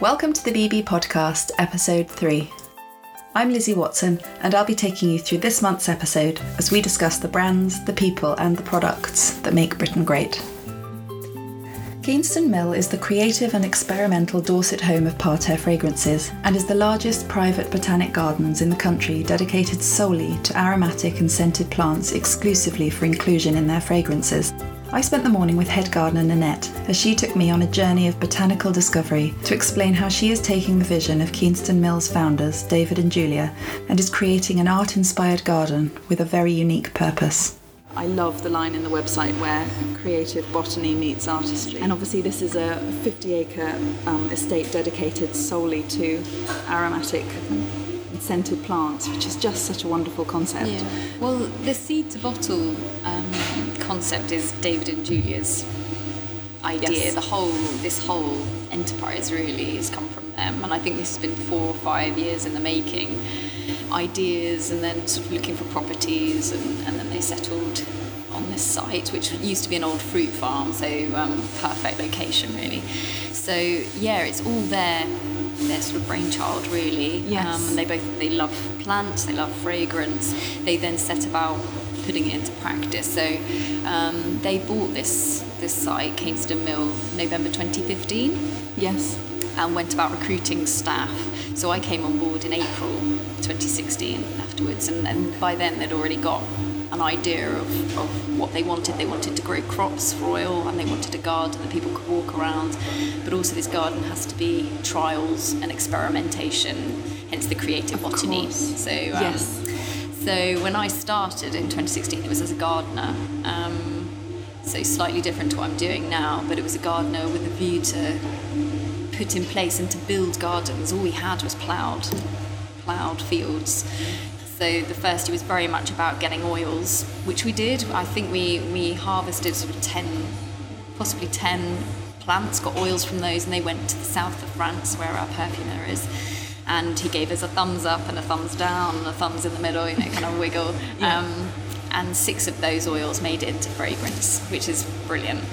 Welcome to the BB Podcast, Episode 3. I'm Lizzie Watson, and I'll be taking you through this month's episode as we discuss the brands, the people, and the products that make Britain great. Keyneston Mill is the creative and experimental Dorset home of parterre fragrances and is the largest private botanic gardens in the country dedicated solely to aromatic and scented plants exclusively for inclusion in their fragrances. I spent the morning with head gardener Nanette as she took me on a journey of botanical discovery to explain how she is taking the vision of Keyneston Mill's founders, David and Julia, and is creating an art inspired garden with a very unique purpose. I love the line in the website where creative botany meets artistry. And obviously, this is a 50 acre um, estate dedicated solely to aromatic scented plants, which is just such a wonderful concept. Yeah. Well, the seed to bottle um, concept is David and Julia's idea. Yes. The whole, this whole enterprise really has come from them, and I think this has been four or five years in the making. Ideas, and then sort of looking for properties, and, and then they settled on this site, which used to be an old fruit farm, so um, perfect location really. So yeah, it's all their their sort of brainchild really. Yes. Um, and they both they love plants, they love fragrance. They then set about putting it into practice. So um, they bought this this site, Keyneston Mill, November 2015, Yes. and went about recruiting staff. So I came on board in April 2016 afterwards, and, and by then they'd already got an idea of, of what they wanted. They wanted to grow crops for oil, and they wanted a garden that people could walk around. But also, this garden has to be trials and experimentation, hence the creative botany. course. So um, Yes. So when I started in 2016, it was as a gardener. Um, so slightly different to what I'm doing now, but it was a gardener with a view to put in place and to build gardens. All we had was ploughed, ploughed fields. So the first year was very much about getting oils, which we did. I think we, we harvested sort of 10, possibly 10 plants, got oils from those, and they went to the south of France where our perfumer is. And he gave us a thumbs up and a thumbs down and a thumbs in the middle, you know, kind of wiggle. Yeah. Um, and six of those oils made it into fragrance, which is brilliant.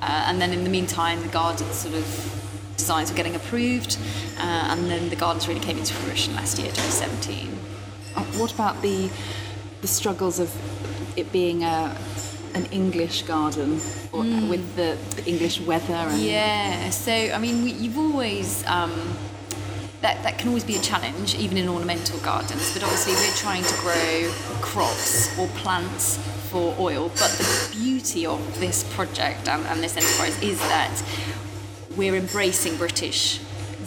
Uh, and then in the meantime, the garden sort of designs were getting approved, uh, and then the gardens really came into fruition last year, 2017. Uh, what about the the struggles of it being a an English garden or with the, the English weather and Yeah, so I mean, we, you've always um, that that can always be a challenge, even in ornamental gardens. But obviously, we're trying to grow crops or plants for oil. But the beauty of this project and, and this enterprise is that we're embracing British.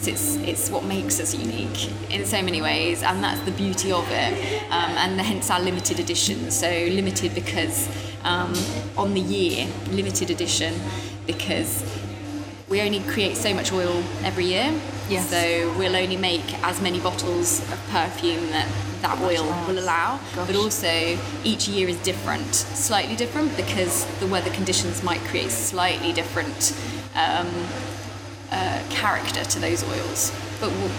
It's, it's what makes us unique in so many ways, and that's the beauty of it, um, and hence our limited edition. So, limited because um, on the year, limited edition because we only create so much oil every year. Yes. So, we'll only make as many bottles of perfume that that oil will allow, Gosh. but also each year is different, slightly different because the weather conditions might create slightly different um, uh, character to those oils. But we'll,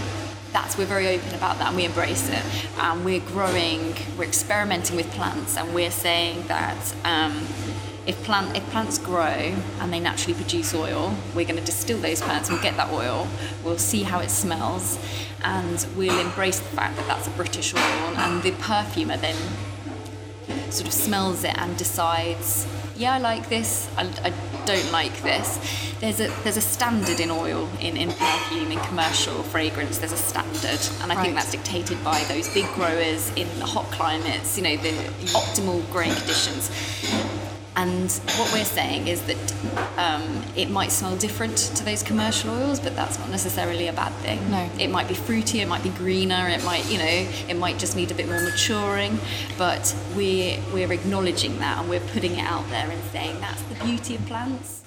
that's we're very open about that and we embrace it. And we're growing, we're experimenting with plants, and we're saying that. Um, if, plant, if plants grow and they naturally produce oil, we're going to distill those plants and get that oil. We'll see how it smells, and we'll embrace the fact that that's a British oil. And the perfumer then sort of smells it and decides, yeah, I like this. I, I don't like this. There's a there's a standard in oil, in, in perfume, in commercial fragrance. There's a standard, and I Right. think that's dictated by those big growers in the hot climates. You know, the optimal growing conditions. And what we're saying is that um, it might smell different to those commercial oils, but that's not necessarily a bad thing. No. It might be fruity, it might be greener, it might, you know, it might just need a bit more maturing. But we're we're acknowledging that and we're putting it out there and saying that's the beauty of plants.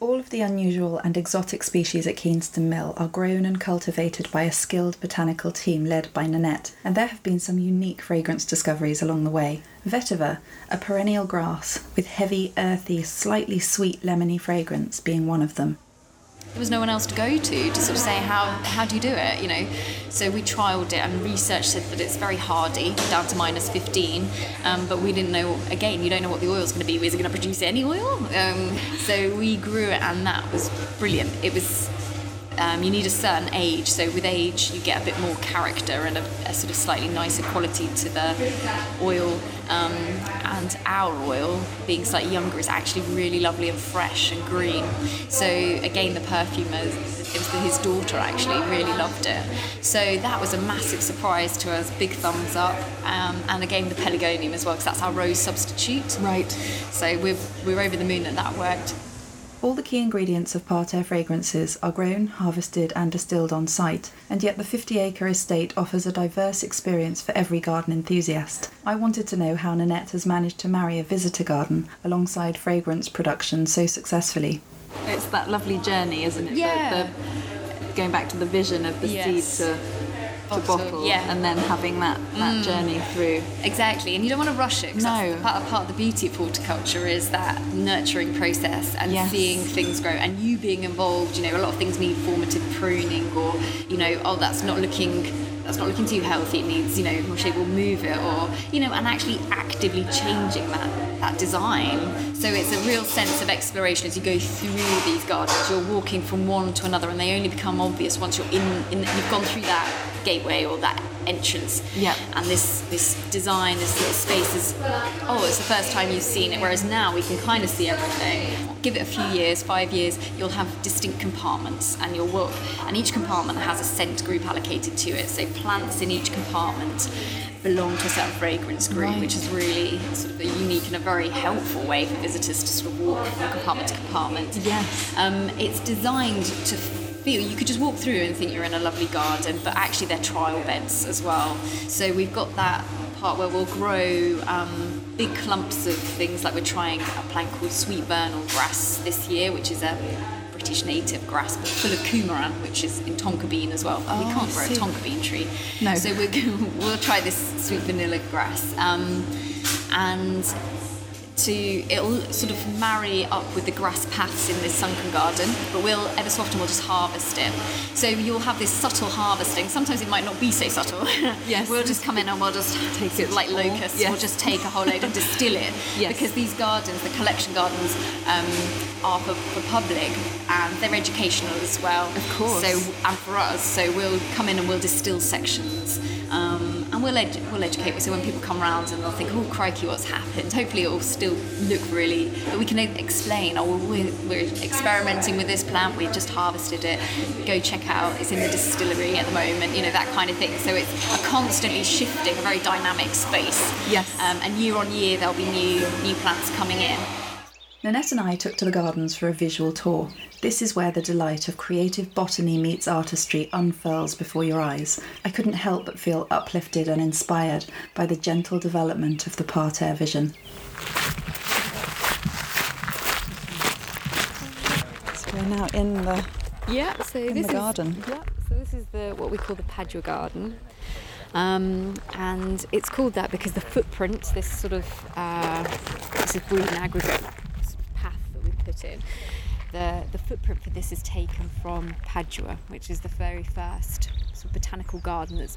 All of the unusual and exotic species at Keyneston Mill are grown and cultivated by a skilled botanical team led by Nanette, and there have been some unique fragrance discoveries along the way. Vetiver, a perennial grass with heavy, earthy, slightly sweet lemony fragrance, being one of them. There was no one else to go to to sort of say how how do you do it? You know? So we trialed it and research said that it's very hardy down to minus 15 um, but we didn't know again you don't know what the oil's going to be. Is it going to produce any oil? Um, so we grew it and that was brilliant. It was Um, you need a certain age, so with age you get a bit more character and a, a sort of slightly nicer quality to the oil. Um, and our oil, being slightly younger, is actually really lovely and fresh and green. So again, the perfumer, it was his daughter actually really loved it. So that was a massive surprise to us. Big thumbs up, um, and again the pelargonium as well, because that's our rose substitute. Right. So we're we're over the moon that that worked. All the key ingredients of parterre fragrances are grown, harvested, and distilled on site, and yet the 50 acre estate offers a diverse experience for every garden enthusiast. I wanted to know how Nanette has managed to marry a visitor garden alongside fragrance production so successfully. It's that lovely journey, isn't it? Yeah. The, going back to the vision of the Yes. seed to, to Bottle, bottle, yeah. Mm. and then having that, that journey through. Exactly, and you don't want to rush it. No. part, part of the beauty of horticulture is that nurturing process and Yes. seeing things grow, and you being involved. You know, a lot of things need formative pruning, or you know, oh, that's not looking. That's not looking too healthy. It needs, you know, Rocher will move it, or you know, and actually actively changing that that design. So it's a real sense of exploration as you go through these gardens. You're walking from one to another, and they only become obvious once you're in. in you've gone through that gateway or that entrance. Yep. And this this design, this little space is oh, it's the first time you've seen it. Whereas now we can kind of see everything. Give it a few years, five years, you'll have distinct compartments, and you'll walk, and each compartment has a scent group allocated to it. So plants in each compartment belong to a certain fragrance group, Right. which is really sort of a unique and a very helpful way for visitors to sort of walk from compartment to compartment. Yes. Um, it's designed to feel you could just walk through and think you're in a lovely garden, but actually they're trial beds as well. So we've got that part where we'll grow um, big clumps of things like we're trying a plant called sweet vernal grass this year, which is a British native grass, but full of coumarin, which is in tonka bean as well. we Oh, can't grow a tonka bean tree, No. so we're, we'll try this sweet vanilla grass, um, and to it'll sort of marry up with the grass paths in this sunken garden, but we'll ever so often we'll just harvest it. So you'll have this subtle harvesting. Sometimes it might not be so subtle. Yes. we'll just come in and we'll just take it like locusts. Yes. We'll just take a whole load and distill it. Yes. Because these gardens, the collection gardens, um, are for, for public and they're educational as well. Of course. So and for us, so we'll come in and we'll distill sections. Um, and we'll, edu- we'll educate. So when people come round and they'll think, oh, crikey, what's happened? Hopefully it will still look really, but we can explain, oh, we're, we're experimenting with this plant, we've just harvested it, go check out, it's in the distillery at the moment, you know, that kind of thing. So it's a constantly shifting, a very dynamic space. Yes. Um, and year on year, there'll be new, new plants coming in. Nanette and I took to the gardens for a visual tour. This is where the delight of creative botany meets artistry unfurls before your eyes. I couldn't help but feel uplifted and inspired by the gentle development of the parterre vision. So we're now in the. Yeah, so In this the is garden. Yeah, so this is the what we call the Padua garden, um, and it's called that because the footprint, this sort of uh, this is really an aggregate path that we put in. The the footprint for this is taken from Padua, which is the very first sort of botanical garden that's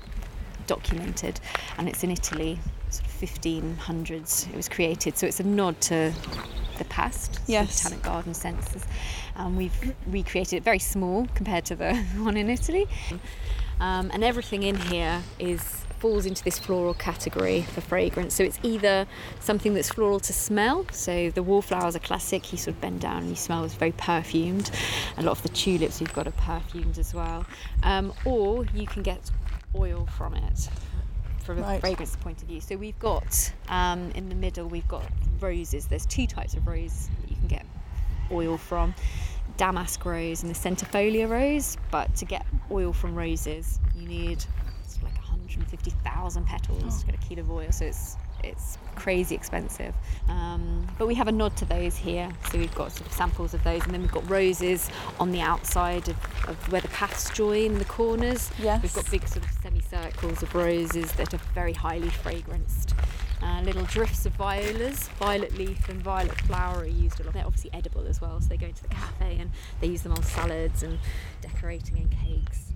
documented, and it's in Italy, sort of 1500s. It was created, so it's a nod to the past, Yes. botanic garden senses. And we've recreated it very small compared to the one in Italy. Um, and everything in here is falls into this floral category for fragrance. So it's either something that's floral to smell. So the wallflowers are classic. You sort of bend down and you smell it's very perfumed. A lot of the tulips we've got are perfumed as well. Um, or you can get oil from it from a Right. fragrance point of view. So we've got um, in the middle we've got roses. There's two types of rose that you can get oil from. Damask rose and the centifolia rose, but to get oil from roses, you need 150,000 petals to get a kilo of oil. So it's it's crazy expensive. Um, but we have a nod to those here, so we've got sort of samples of those, and then we've got roses on the outside of, of where the paths join the corners. Yes. We've got big sort of semicircles of roses that are very highly fragranced. Uh, little drifts of violas, violet leaf and violet flower are used a lot. They're obviously edible as well, so they go into the cafe and they use them on salads and decorating and cakes.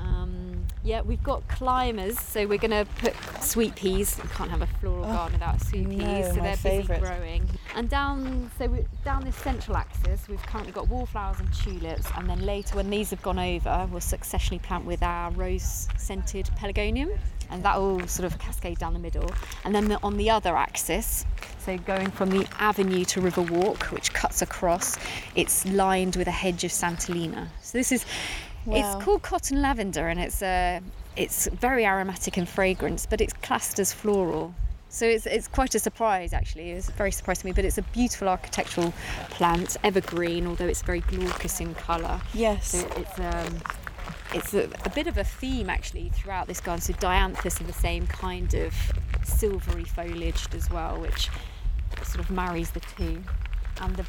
Um, yeah, we've got climbers, so we're going to put sweet peas. You can't have a floral garden without sweet peas, no, so they're favourite. busy growing. And down, so we down this central axis, we've currently got wallflowers and tulips, and then later, when these have gone over, we'll successionally plant with our rose-scented pelargonium, and that will sort of cascade down the middle. And then the, on the other axis, so going from the avenue to River Walk, which cuts across, it's lined with a hedge of Santolina. So this is, Wow. it's called cotton lavender, and it's uh, it's very aromatic and fragrance, but it's classed as floral. So it's, it's quite a surprise actually. It's very surprising to me, but it's a beautiful architectural plant, evergreen, although it's very glaucous in colour. Yes. So it's um, it's a, a bit of a theme actually throughout this garden. So dianthus are the same kind of silvery foliaged as well, which sort of marries the two. And the,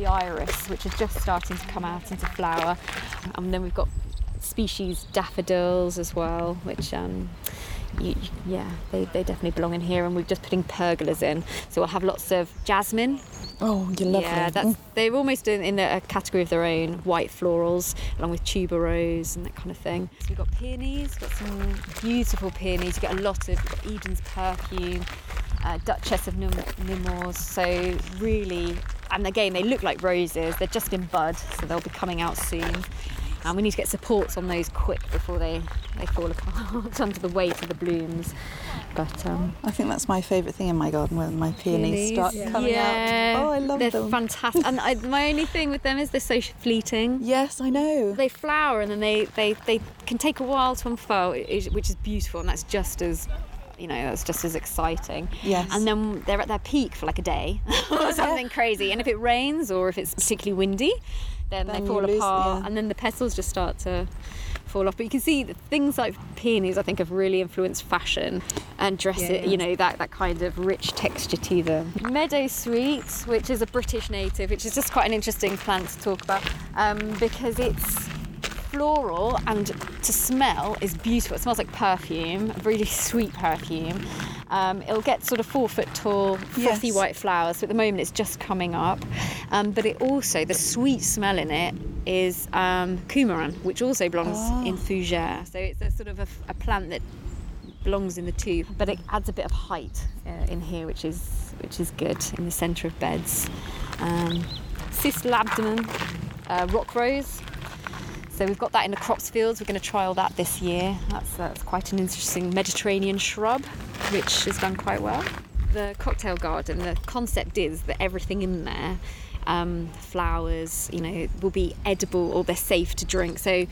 the iris, which is just starting to come out into flower. And then we've got species daffodils as well, which um, you, yeah, they, they definitely belong in here. And we're just putting pergolas in, so we'll have lots of jasmine, Oh, you're lovely. yeah, that's they're almost in, in a category of their own. White florals, along with tuberose and that kind of thing. So we've got peonies, got some beautiful peonies. You get a lot of Eden's perfume, uh, Duchess of Nim- Nemours. So really, and again, they look like roses. They're just in bud, so they'll be coming out soon. And we need to get supports on those quick before they, they fall apart under the weight of the blooms. But um, I think that's my favourite thing in my garden when my peonies, Peonies, start yeah. coming yeah, out. Oh, I love them. they're them. fantastic. and I, my only thing with them is they're so fleeting. Yes, I know. They flower and then they, they, they can take a while to unfurl, which is beautiful, and that's just as you know it's just as exciting. Yes. And then they're at their peak for like a day or something crazy. And if it rains or if it's particularly windy, then, Then they fall lose- apart, yeah. and then the petals just start to fall off. But you can see that things like peonies, I think, have really influenced fashion and dress it. You know that that kind of rich texture to them. Meadow sweet, which is a British native, which is just quite an interesting plant to talk about um, because it's floral and to smell is beautiful. It smells like perfume, really sweet perfume. Um, it'll get sort of four foot tall, frothy Yes. white flowers. So at the moment it's just coming up. Um, but it also, the sweet smell in it is um, coumarin, which also belongs in fougere. So it's a sort of a, a plant that belongs in the two, but it adds a bit of height uh, in here, which is which is good in the centre of beds. Um, Cistus labdanum, uh, rock rose. So we've got that in the crops fields. We're going to trial that this year. That's that's quite an interesting Mediterranean shrub, which has done quite well. The cocktail garden. The concept is that everything in there. Um, flowers, you know, will be edible or they're safe to drink. So,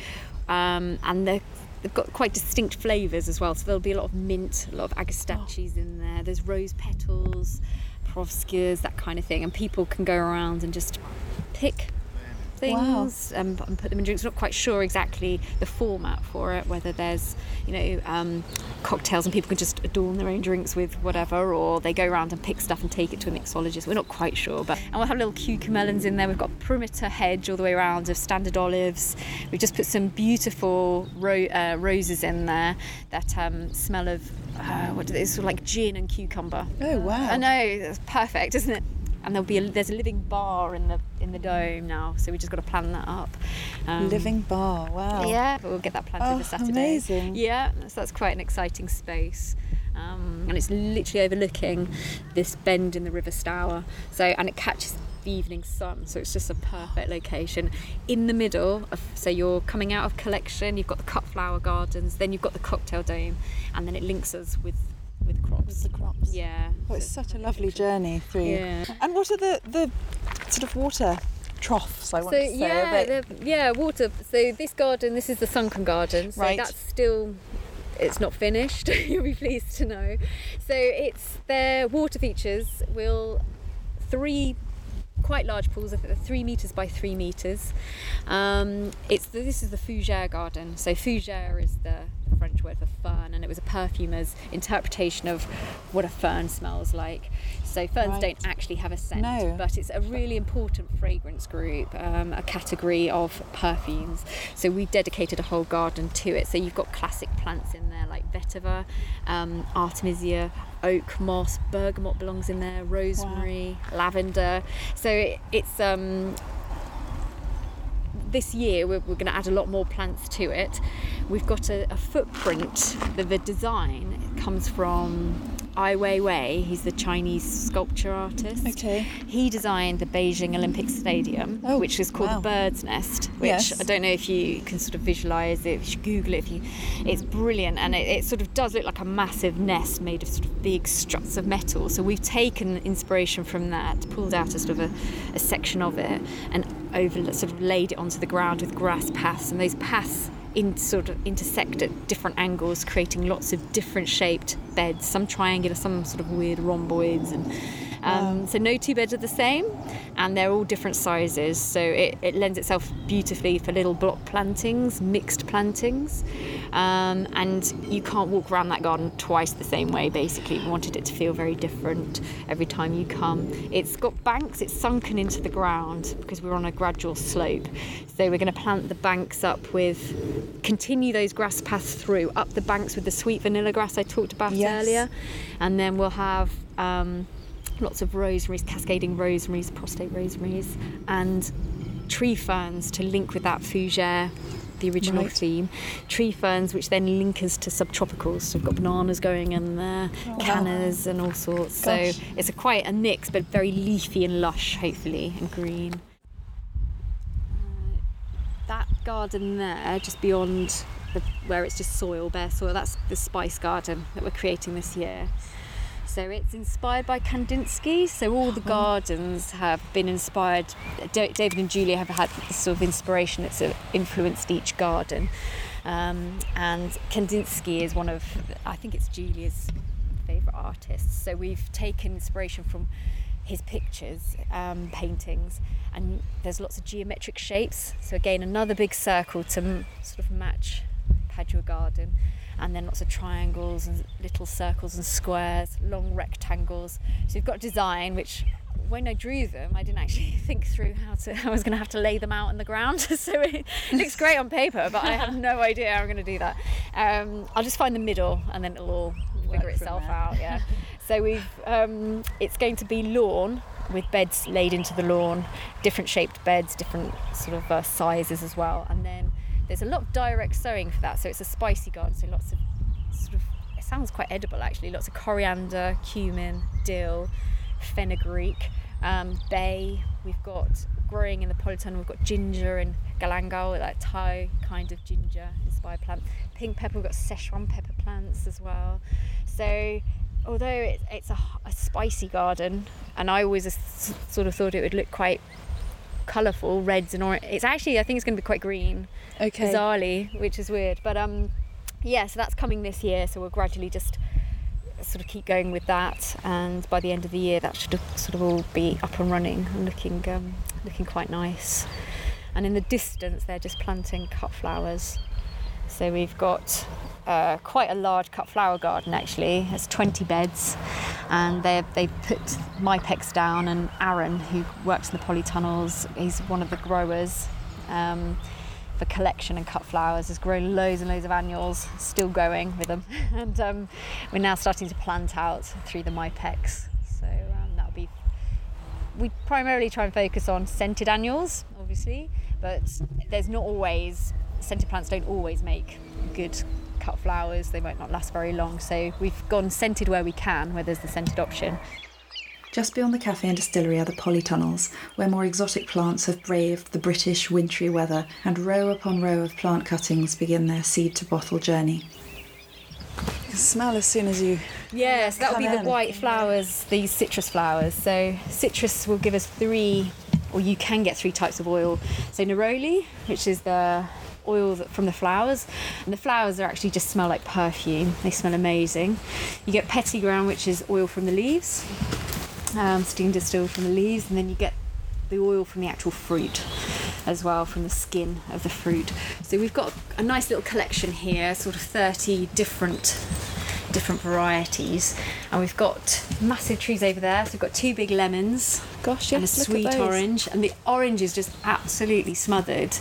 um, and they're they've got quite distinct flavours as well. So there'll be a lot of mint, a lot of agastaches in there. There's rose petals, perovskias, that kind of thing, and people can go around and just pick things um, and put them in drinks. Not quite sure exactly the format for it, whether there's you know um, cocktails and people can just adorn their own drinks with whatever, or they go around and pick stuff and take it to a mixologist. We're not quite sure, but and we'll have little cucamelons in there. We've got perimeter hedge all the way around of standard olives. We've just put some beautiful ro- uh, roses in there that um, smell of uh, what do they, sort of like gin and cucumber. Oh, wow. I know, that's perfect, isn't it? And there'll be a, there's a living bar in the in the dome now, so we just got to plan that up. Um, Living bar, wow. yeah, but we'll get that planted Oh, for Saturday. amazing. Yeah, so that's quite an exciting space. Um, and it's literally overlooking this bend in the River Stour. So and it catches the evening sun, so it's just a perfect location. In the middle of so you're coming out of collection, you've got the cut flower gardens, then you've got the cocktail dome, and then it links us with with crops. With the crops. Yeah. Oh, it's so such a lovely journey through. Yeah. And what are the, the sort of water troughs, I want So to say? yeah, Are they- the, yeah, water. So this garden, this is the sunken garden. So Right. that's still. It's not finished. You'll be pleased to know. So it's their water features will three quite large pools. I think they're three meters by three meters. Um, it's the, this is the fougere garden. So fougere is the French word for fern, and it was a perfumer's interpretation of what a fern smells like. So ferns Right. don't actually have a scent, No. but it's a really important fragrance group, um, a category of perfumes. So we dedicated a whole garden to it. So you've got classic plants in there like vetiver, um, artemisia, oak, moss, bergamot belongs in there, rosemary, lavender. So it, it's um, this year we're, we're going to add a lot more plants to it. We've got a, a footprint. The, the design comes from Ai Weiwei. He's the Chinese sculpture artist. Okay. He designed the Beijing Olympic Stadium, Oh, which is called wow. the Bird's Nest. Which Yes. I don't know if you can sort of visualize it. If you Google it, if you, it's brilliant, and it, it sort of does look like a massive nest made of sort of big struts of metal. So we've taken inspiration from that, pulled out a sort of a, a section of it, and over sort of laid it onto the ground with grass paths, and those paths in sort of intersect at different angles, creating lots of different shaped beds, some triangular, some sort of weird rhomboids, and um, so no two beds are the same, and they're all different sizes. So it, it lends itself beautifully for little block plantings, mixed plantings, um, and you can't walk around that garden twice the same way. Basically, we wanted it to feel very different every time you come. It's got banks; it's sunken into the ground because we're on a gradual slope. So we're going to plant the banks up with, continue those grass paths through up the banks with the sweet vanilla grass I talked about Yes. earlier, and then we'll have. Um, lots of rosemaries, cascading rosemaries, prostrate rosemaries, and tree ferns to link with that fougere, the original Right. theme. Tree ferns, which then link us to subtropicals. So we've got bananas going in there, cannas, and all sorts. Gosh. So it's a quite a mix, but very leafy and lush, hopefully, and green. Uh, that garden there, just beyond the, where it's just soil, bare soil, that's the spice garden that we're creating this year. So it's inspired by Kandinsky. So all the gardens have been inspired. David and Julia have had this sort of inspiration that's uh, influenced each garden. Um, and Kandinsky is one of, I think it's Julia's favourite artists. So we've taken inspiration from his pictures, um, paintings, and there's lots of geometric shapes. So again, another big circle to m- sort of match Padua Garden, and then lots of triangles and little circles and squares, long rectangles. So you've got design which. When I drew them, I didn't actually think through how to. I was going to have to lay them out on the ground, so it looks great on paper, but I have no idea how I'm going to do that. Um, I'll just find the middle, and then it'll all figure itself there. out. Yeah. so we've. Um, it's going to be lawn with beds laid into the lawn, different shaped beds, different sort of uh, sizes as well, and then there's a lot of direct sowing for that. So it's a spicy garden, so lots of sort of. It sounds quite edible actually. Lots of coriander, cumin, dill, fenugreek, um, bay. We've got growing in the polytunnel. We've got ginger and galangal, that Thai kind of ginger inspired plant. Pink pepper. We've got Szechuan pepper plants as well. So although it, it's a, a spicy garden, and I always sort of thought it would look quite colourful, reds and orange. It's actually I think it's going to be quite green Okay. bizarrely, which is weird. But um, yeah, so that's coming this year. So we'll gradually just sort of keep going with that, and by the end of the year, that should sort of all be up and running and looking um, looking quite nice. And in the distance, they're just planting cut flowers. So we've got uh, quite a large cut flower garden actually. It's 20 beds, and they've they've put Mypex down, and Aaron, who works in the polytunnels, he's one of the growers. Um, for collection and cut flowers has grown loads and loads of annuals, still going with them, and um, we're now starting to plant out through the Mypex. So um, that'll be we primarily try and focus on scented annuals, obviously, but there's not always scented plants don't always make good cut flowers. They might not last very long. So we've gone scented where we can, where there's the scented option. Just beyond the cafe and distillery are the polytunnels, where more exotic plants have braved the British wintry weather, and row upon row of plant cuttings begin their seed to bottle journey. You can smell as soon as you. Yes, that will be Come the white flowers, these citrus flowers. So citrus will give us three, or you can get three types of oil. So neroli, which is the oil that- from the flowers, and the flowers are actually just smell like perfume. They smell amazing. You get petitgrain, which is oil from the leaves, um, steam distilled from the leaves, and then you get the oil from the actual fruit as well from the skin of the fruit. So we've got a nice little collection here, sort of 30 different different varieties. And we've got massive trees over there. So we've got two big lemons Gosh, and a yes, sweet orange. And the orange is just absolutely smothered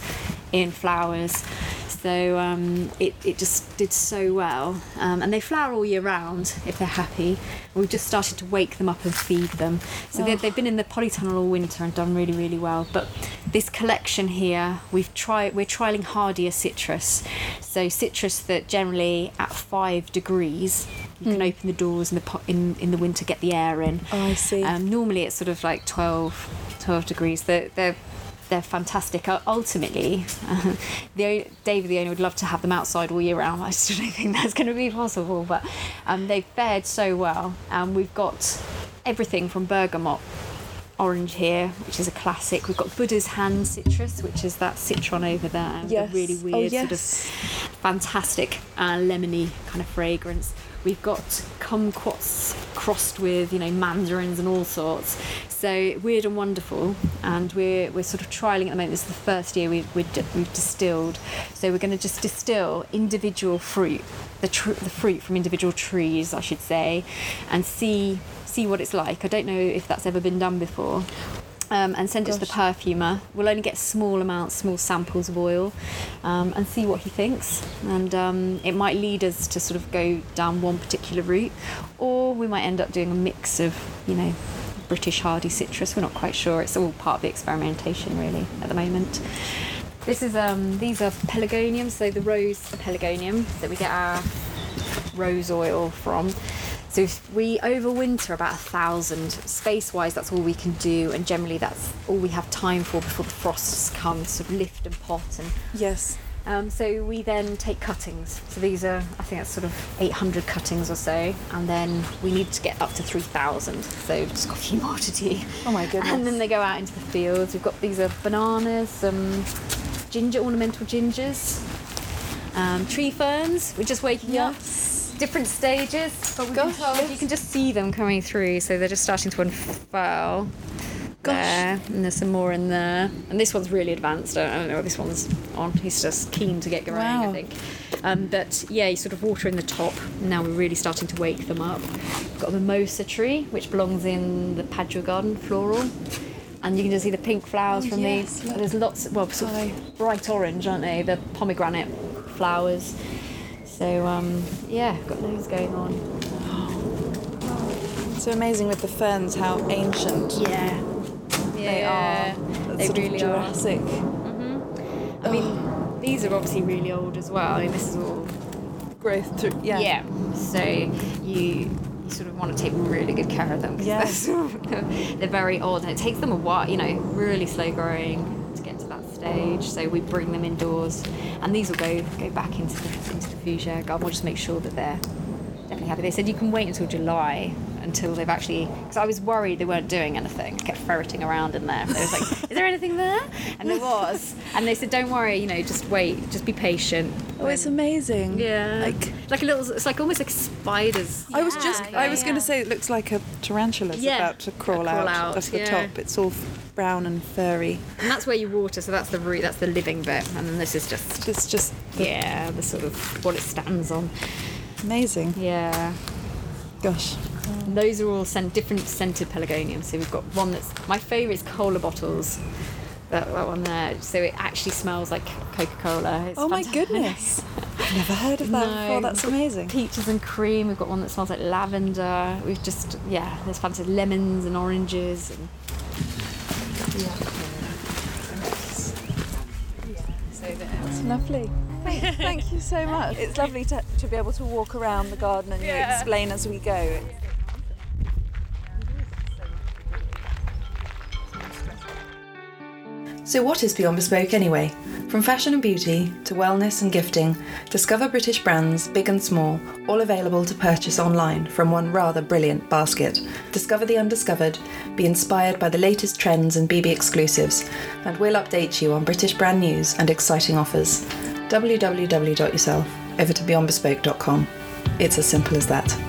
in flowers. So um, it, it just did so well. Um, and they flower all year round if they're happy. We've just started to wake them up and feed them. So they they've been in the polytunnel all winter and done really, really well. But this collection here, we've tried, we're trialing hardier citrus. So citrus that generally at five degrees, you can open the doors in the, po- in, in the winter, get the air in. Oh, I see. Um, normally it's sort of like 12, 12 degrees. They're, they're, they're fantastic. Uh, ultimately, the David, the owner, would love to have them outside all year round. I still don't think that's going to be possible, but um, they've fared so well. Um, we've got everything from bergamot orange here, which is a classic. We've got Buddha's hand citrus, which is that citron over there. the Yes. really Oh, weird, sort of fantastic uh, lemony kind of fragrance. We've got kumquats crossed with you know mandarins and all sorts. So weird and wonderful, and we're we're sort of trialing at the moment. This is the first year we've we've, di- we've distilled. So we're going to just distill individual fruit, the tr- the fruit from individual trees, I should say, and see see what it's like. I don't know if that's ever been done before um, and send it to the perfumer. We'll only get small amounts, small samples of oil, um, and see what he thinks. And um, it might lead us to sort of go down one particular route, or we might end up doing a mix of, you know, British hardy citrus. We're not quite sure. It's all part of the experimentation, really, at the moment. This is um, these are pelargoniums, so the rose pelargonium that we get our rose oil from. So if we overwinter about a thousand. Space wise, that's all we can do, and generally that's all we have time for before the frosts come, sort of lift and pot. And Yes. um, so we then take cuttings. So these are, I think that's sort of 800 cuttings or so, and then we need to get up to 3,000. So we've just got a few more to do. Oh my goodness. And then they go out into the fields. We've got these are bananas, some ginger, ornamental gingers, um, tree ferns. We're just waking up. Different stages, but been Gosh, told yes. you can just see them coming through. So they're just starting to unfurl. There, and there's some more in there. And this one's really advanced. I don't, know what this one's on. He's just keen to get going, Wow. I think. Um, but yeah, you sort of water in the top. Now we're really starting to wake them up. We've got a mimosa tree, which belongs in the Padua Garden floral. And you can just see the pink flowers Oh, from yes, these. look. There's lots, well, sort of bright orange, aren't they? The pomegranate flowers. So um, yeah, got loads going on. So amazing with the ferns how ancient Yeah, they are. That They really are. Jurassic. I mean, these are obviously really old as well. I mean, this is all growth through. Yeah. Yeah. So you, you sort of want to take really good care of them because Yeah. they're, they're very old and it takes them a while, you know, really slow growing to get to that stage. So we bring them indoors, and these will go go back into the into the fougere garden. We'll just make sure that they're definitely happy. They said you can wait until July until they've actually because I was worried they weren't doing anything. I kept ferreting around in there. They was like, "Is there anything there?" And there was. And they said, "Don't worry, you know, just wait, just be patient." Oh, it's amazing. Yeah. Like like a little, it's like almost like spiders. I was just Yeah, I was yeah, going to say it looks like a tarantula's Yeah. about to crawl, Crawl out, out, of the yeah. top. It's all brown and furry. And that's where you water, so that's the root, that's the living bit. And then this is just, It's just yeah, the sort of what it stands on. amazing. Yeah. Gosh. And those are all scent, different scented pelargoniums. So we've got one that's, my favourite is cola bottles. That, that one there. So it actually smells like Coca Cola. Oh my goodness. I've never heard of that before. That's amazing. Peaches and cream. We've got one that smells like lavender. We've just yeah, there's fantastic lemons and oranges and. It's lovely. Thank, thank you so much. It's lovely to, to be able to walk around the garden and you Yeah. explain as we go. So, what is Beyond Bespoke anyway? From fashion and beauty to wellness and gifting, discover British brands, big and small, all available to purchase online from one rather brilliant basket. Discover the undiscovered, be inspired by the latest trends and BB exclusives, and we'll update you on British brand news and exciting offers. www.yourself over to beyondbespoke.com. It's as simple as that.